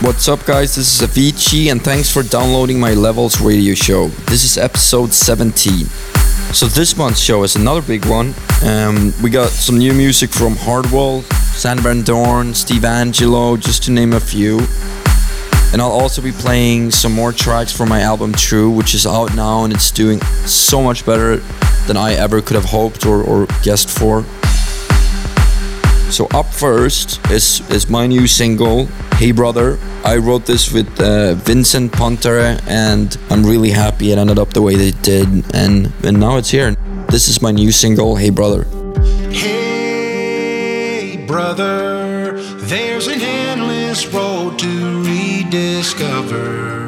What's up, guys? This is Avicii, and thanks for downloading my Levels radio show. This is episode 17. So, this month's show is another big one. Um, we got some new music from Hardwell, Sander Van Doorn, Steve Angello, just to name a few. And I'll also be playing some more tracks from my album True, which is out now and it's doing so much better than I ever could have hoped or, or guessed for. So up first is is my new single, Hey Brother. I wrote this with uh, Vincent Pontare, and I'm really happy it ended up the way that it did, and and now it's here. This is my new single, Hey Brother. Hey, brother, there's an endless road to rediscover.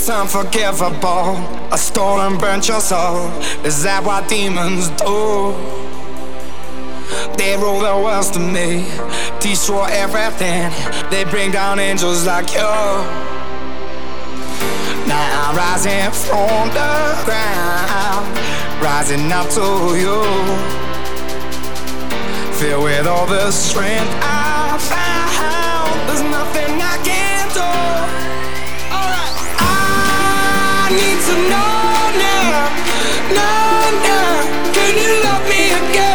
it's unforgivable. A storm burnt your soul. Is that what demons do? They rule the world to me, destroy everything. They bring down angels like you. Now I'm rising from the ground, rising up to you. Filled with all the strength I so no, no, no, no. Can you love me again?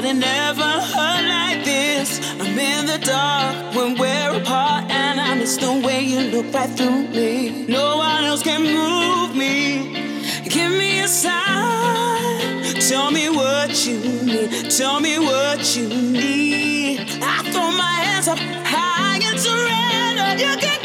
But it never hurt like this. I'm in the dark when we're apart, and I miss the way you look right through me. No one else can move me. Give me a sign. Tell me what you need. Tell me what you need. I throw my hands up high and surrender. You can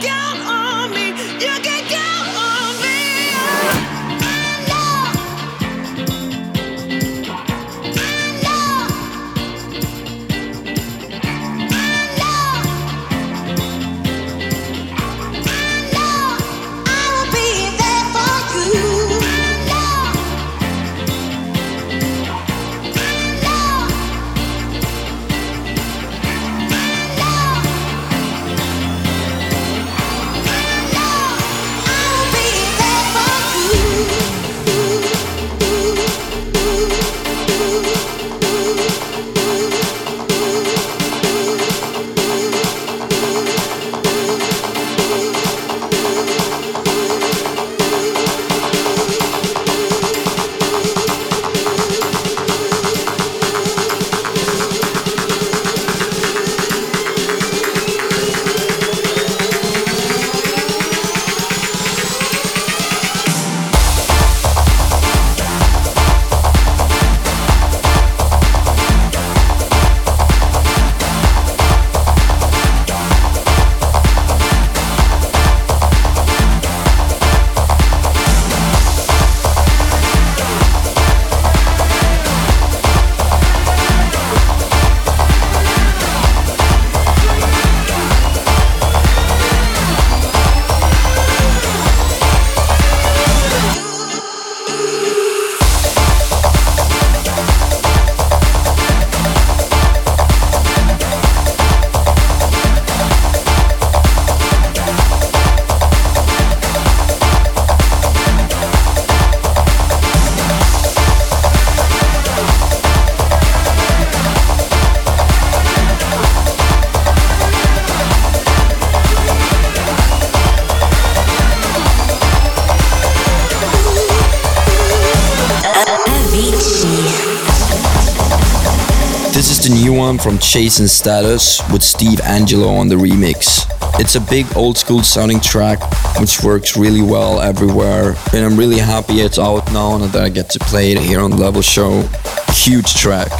Chasing Status with Steve Angello on the remix. It's a big old school sounding track which works really well everywhere, and I'm really happy it's out now and that I get to play it here on Level Show. Huge track.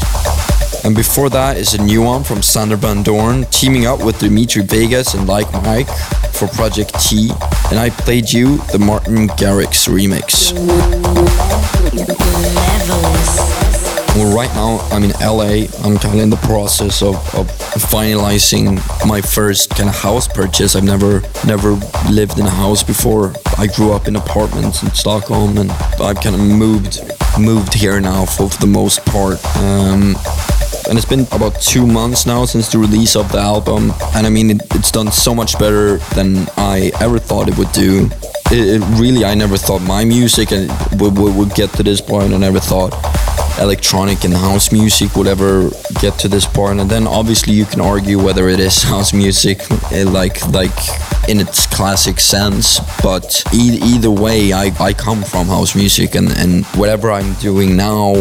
And before that is a new one from Sander Van Doorn, teaming up with Dimitri Vegas and Like Mike for Project T, and I played you the Martin Garrix remix. Well, right now I'm in LA. I'm kind of in the process of, of finalizing my first kind of house purchase. I've never never lived in a house before. I grew up in apartments in Stockholm, and I've kind of moved moved here now for, for the most part. Um, and it's been about two months now since the release of the album, and I mean it, it's done so much better than I ever thought it would do. It, it really, I never thought my music and would, would, would get to this point. I never thought electronic and house music would ever get to this point and then obviously you can argue whether it is house music eh, like like in its classic sense but e- either way I, I come from house music and, and whatever i'm doing now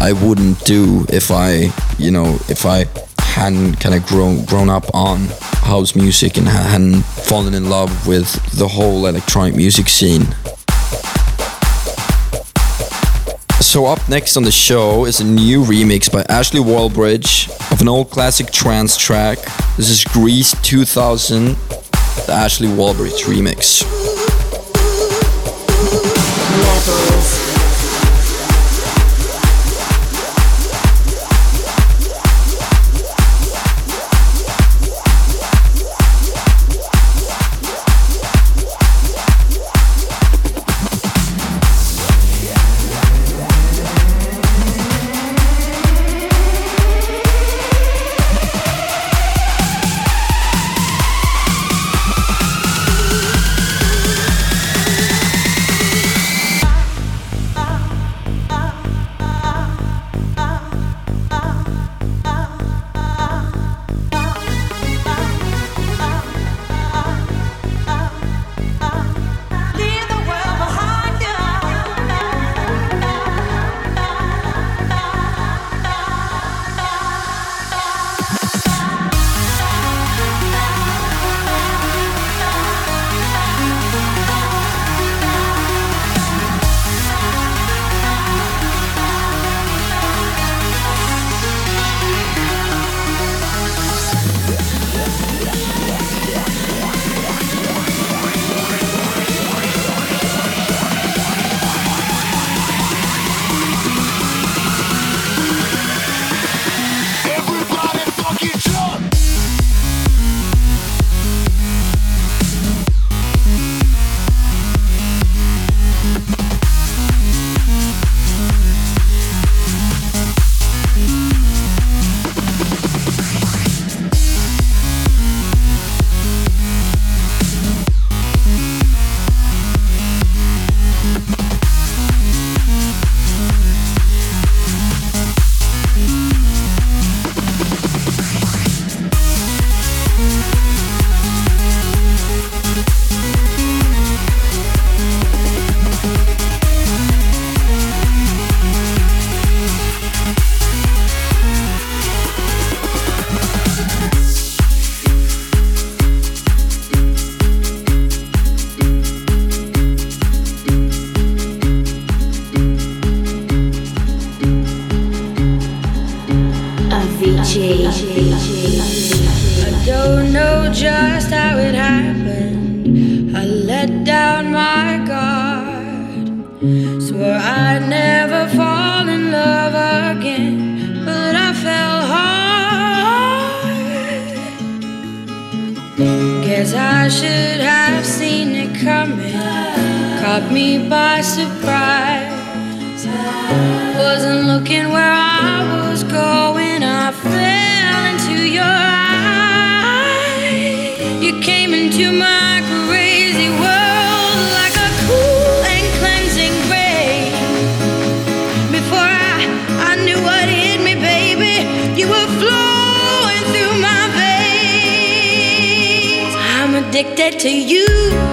i wouldn't do if i you know if i hadn't kind of grown grown up on house music and hadn't fallen in love with the whole electronic music scene So up next on the show is a new remix by Ashley Wallbridge of an old classic trance track. This is Greece 2000, the Ashley Wallbridge remix. Guess I should have seen it coming. Caught me by surprise. Wasn't looking where I was going. I fell into your eyes. You came into my dead to you.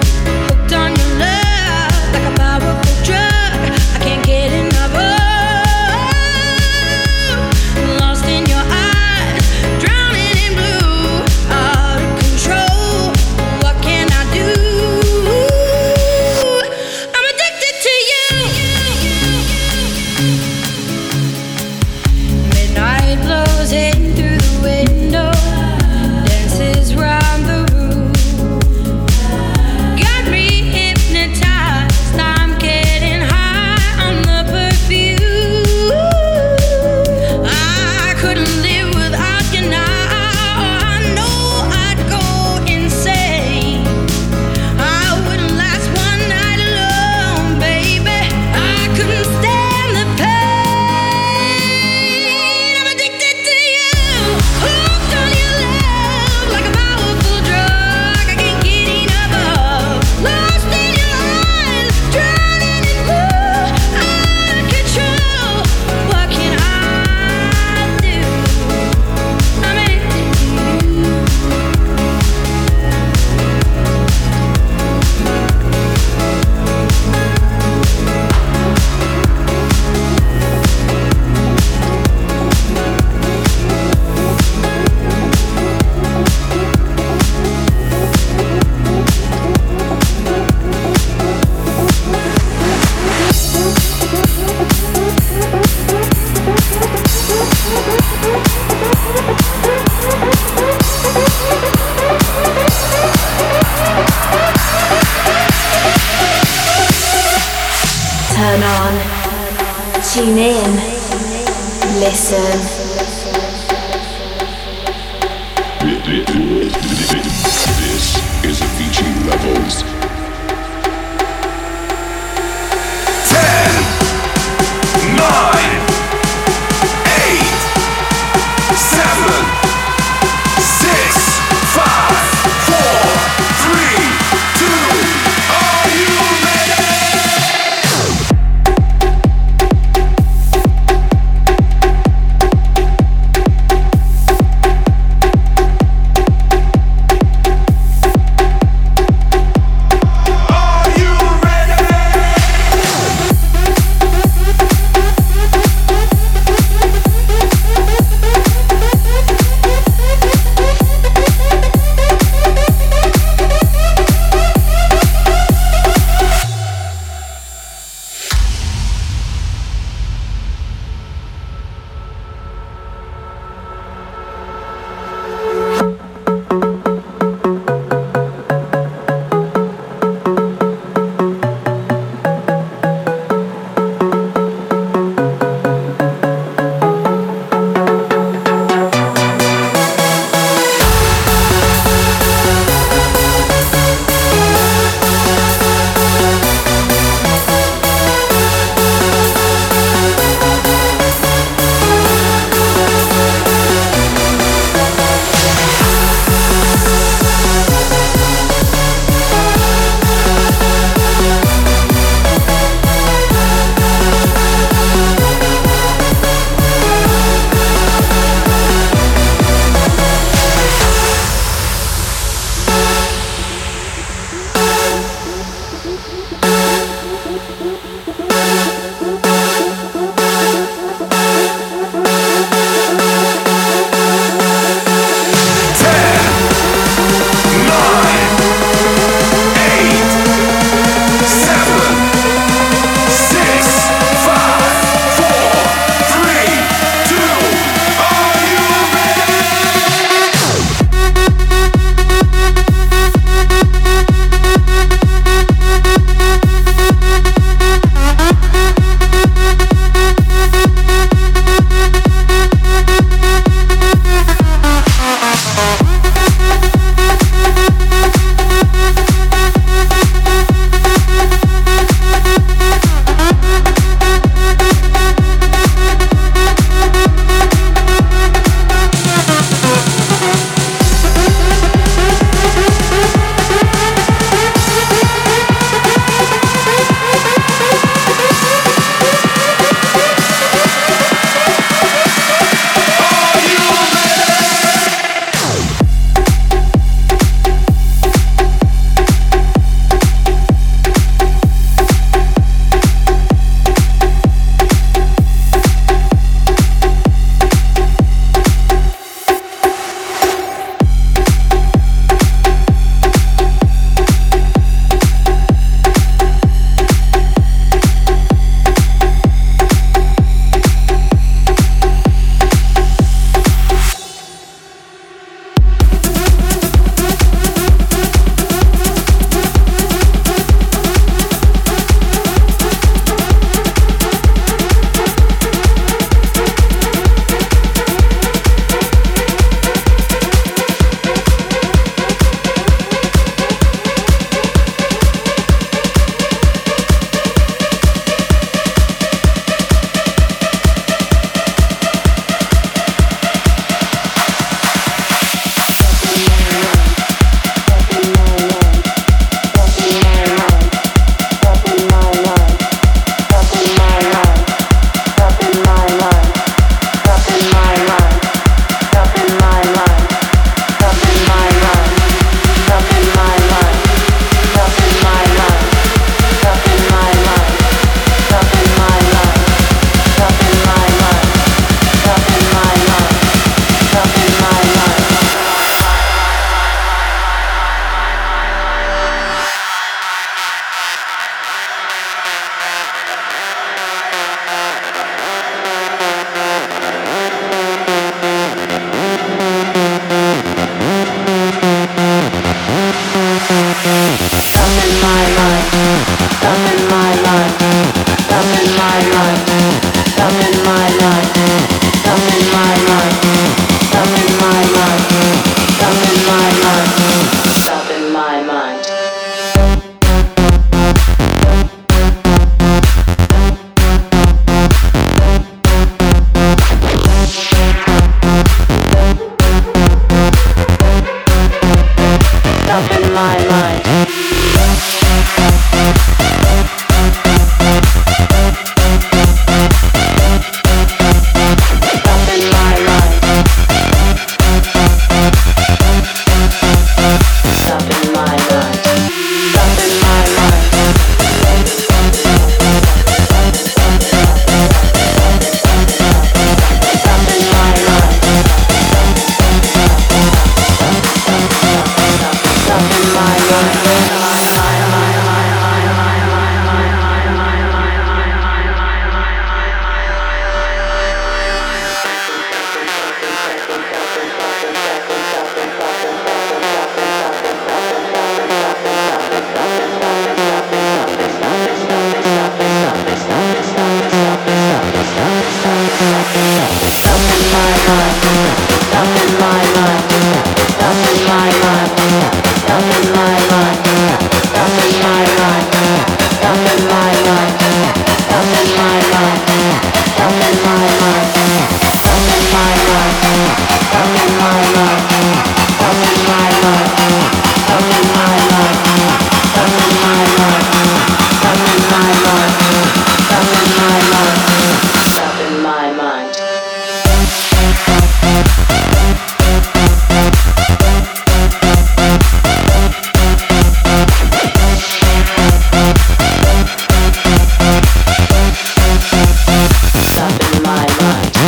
Mind.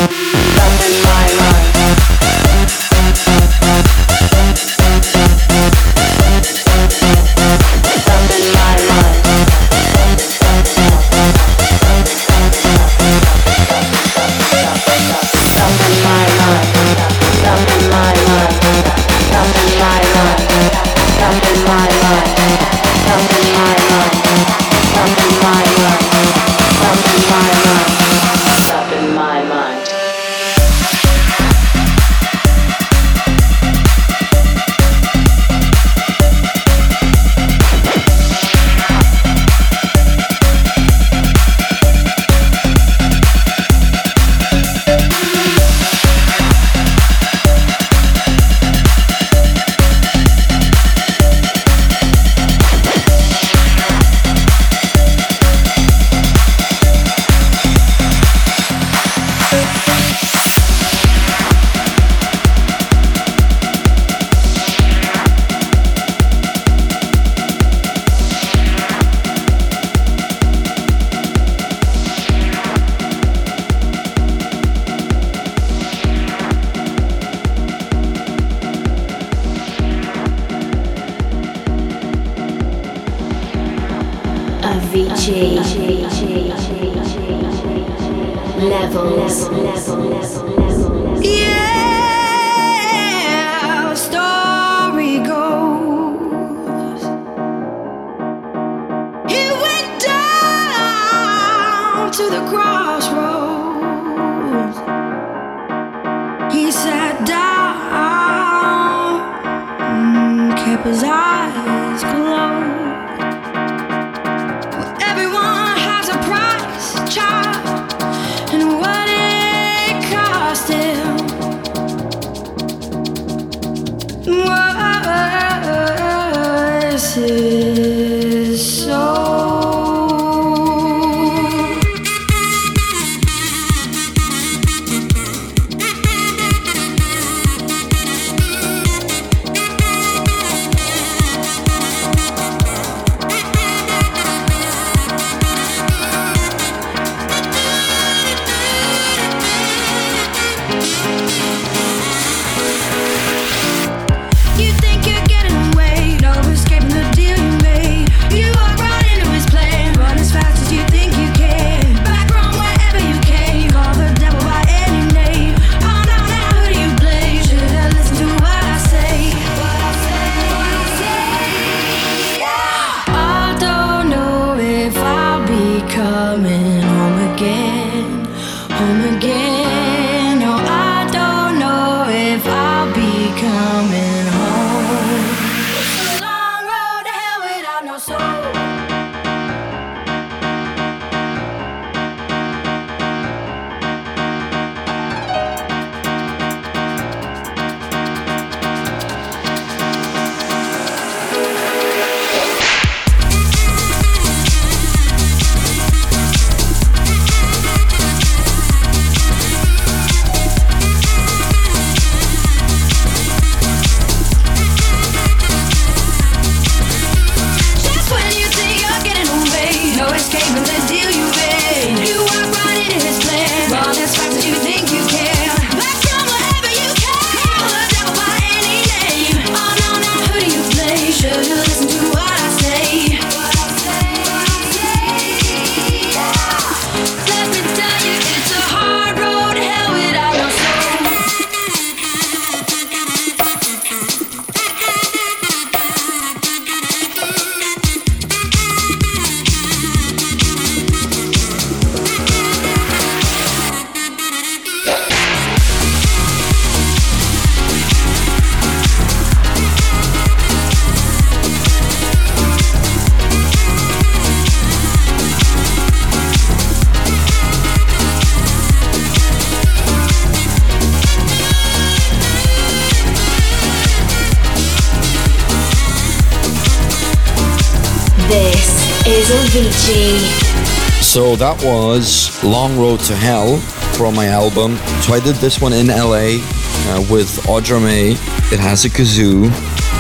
So that was Long Road to Hell from my album. So I did this one in LA uh, with Audra Mae. It has a kazoo,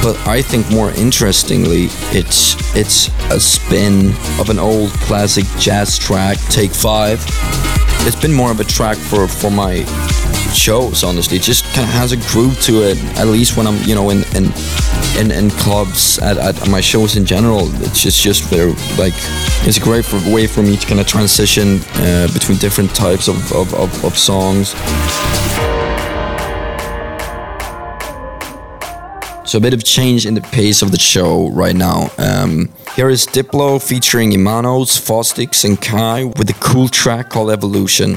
but I think more interestingly, it's it's a spin of an old classic jazz track, Take Five. It's been more of a track for for my shows, honestly. It just kind of has a groove to it. At least when I'm, you know, in in in, in clubs at, at my shows in general. It's just just very like it's a great for, way for me to kind of transition uh, between different types of, of, of, of songs. So a bit of change in the pace of the show right now. Um, here is Diplo featuring Imanos, Faustix, and Kai with a cool track called Evolution.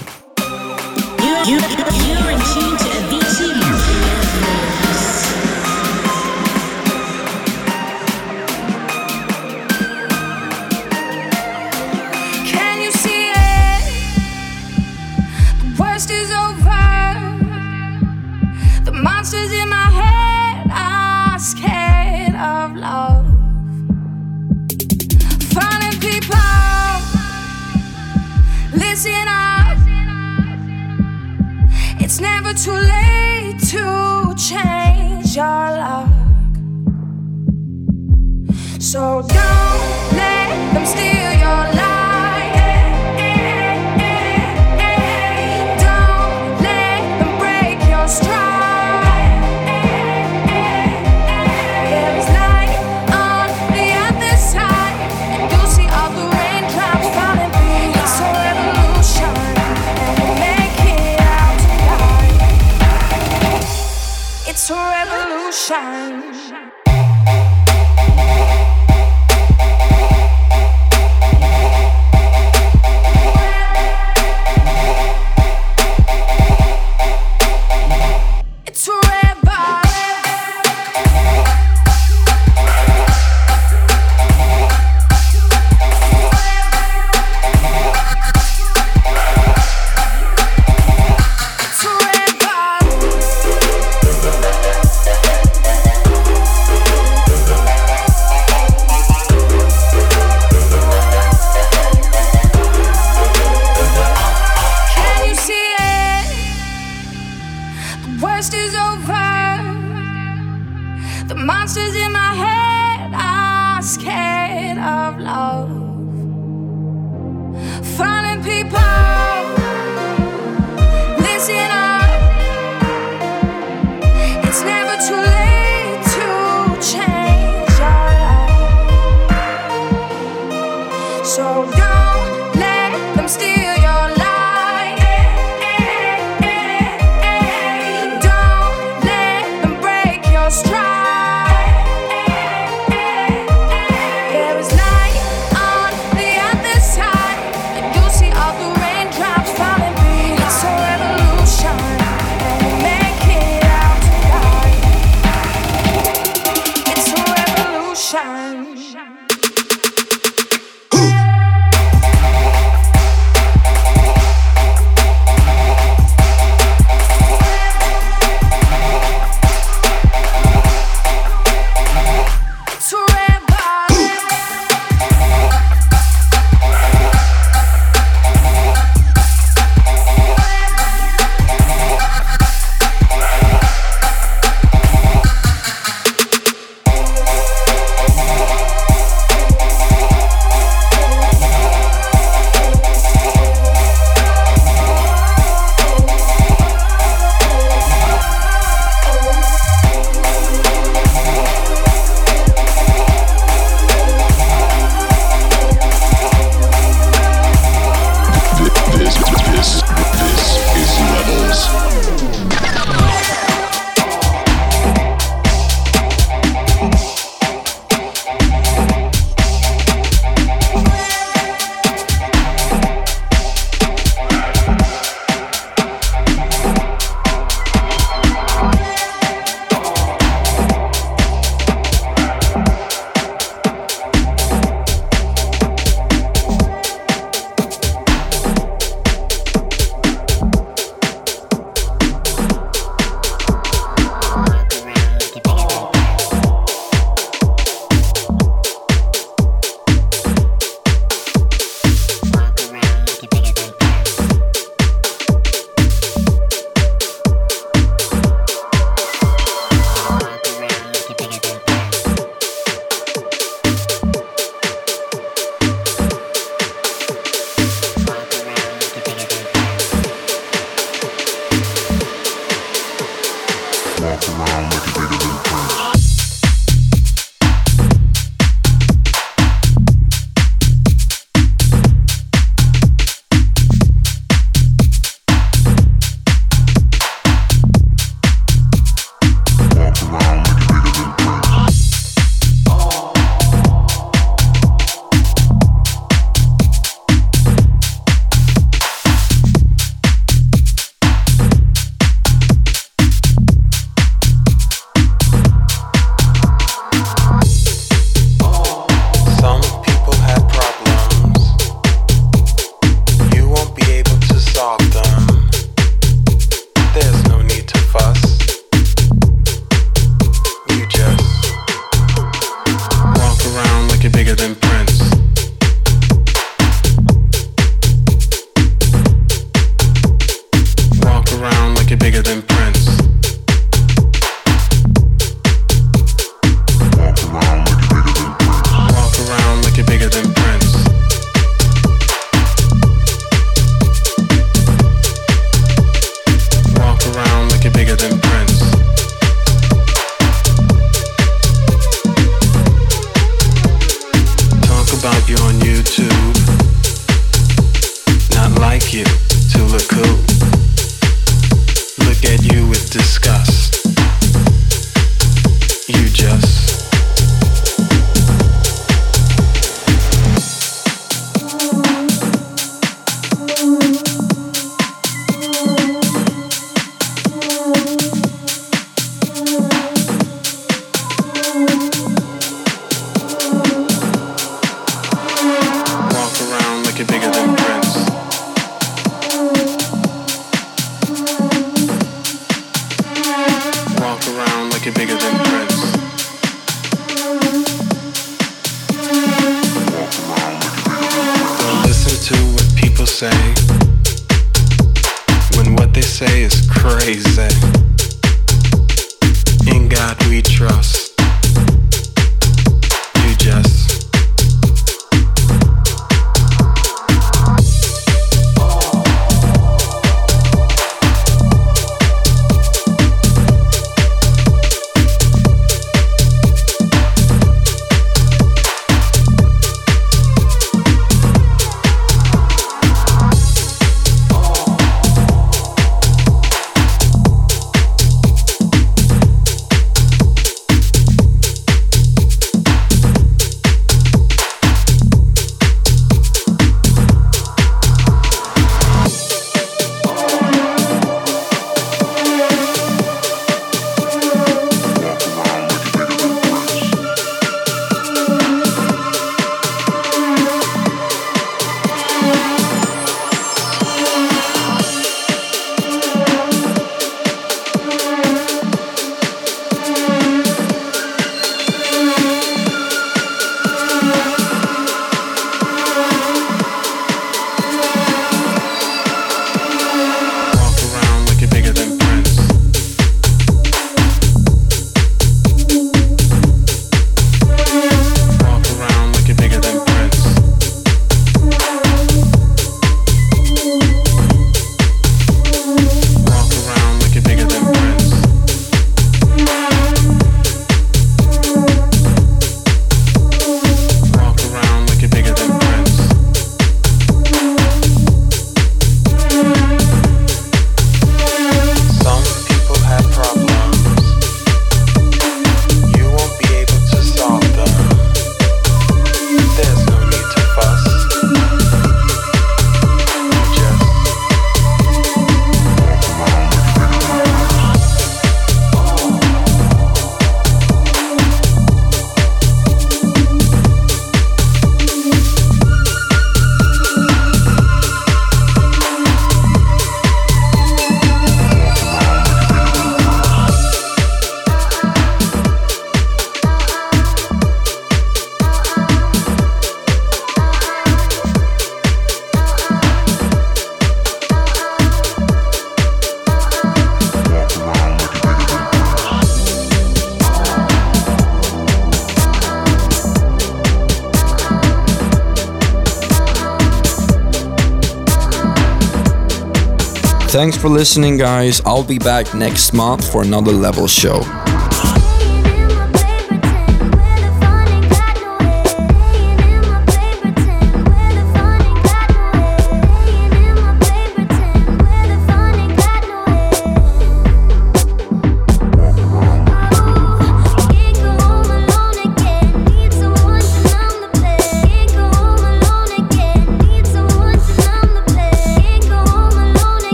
Thanks for listening, guys. I'll be back next month for another level show.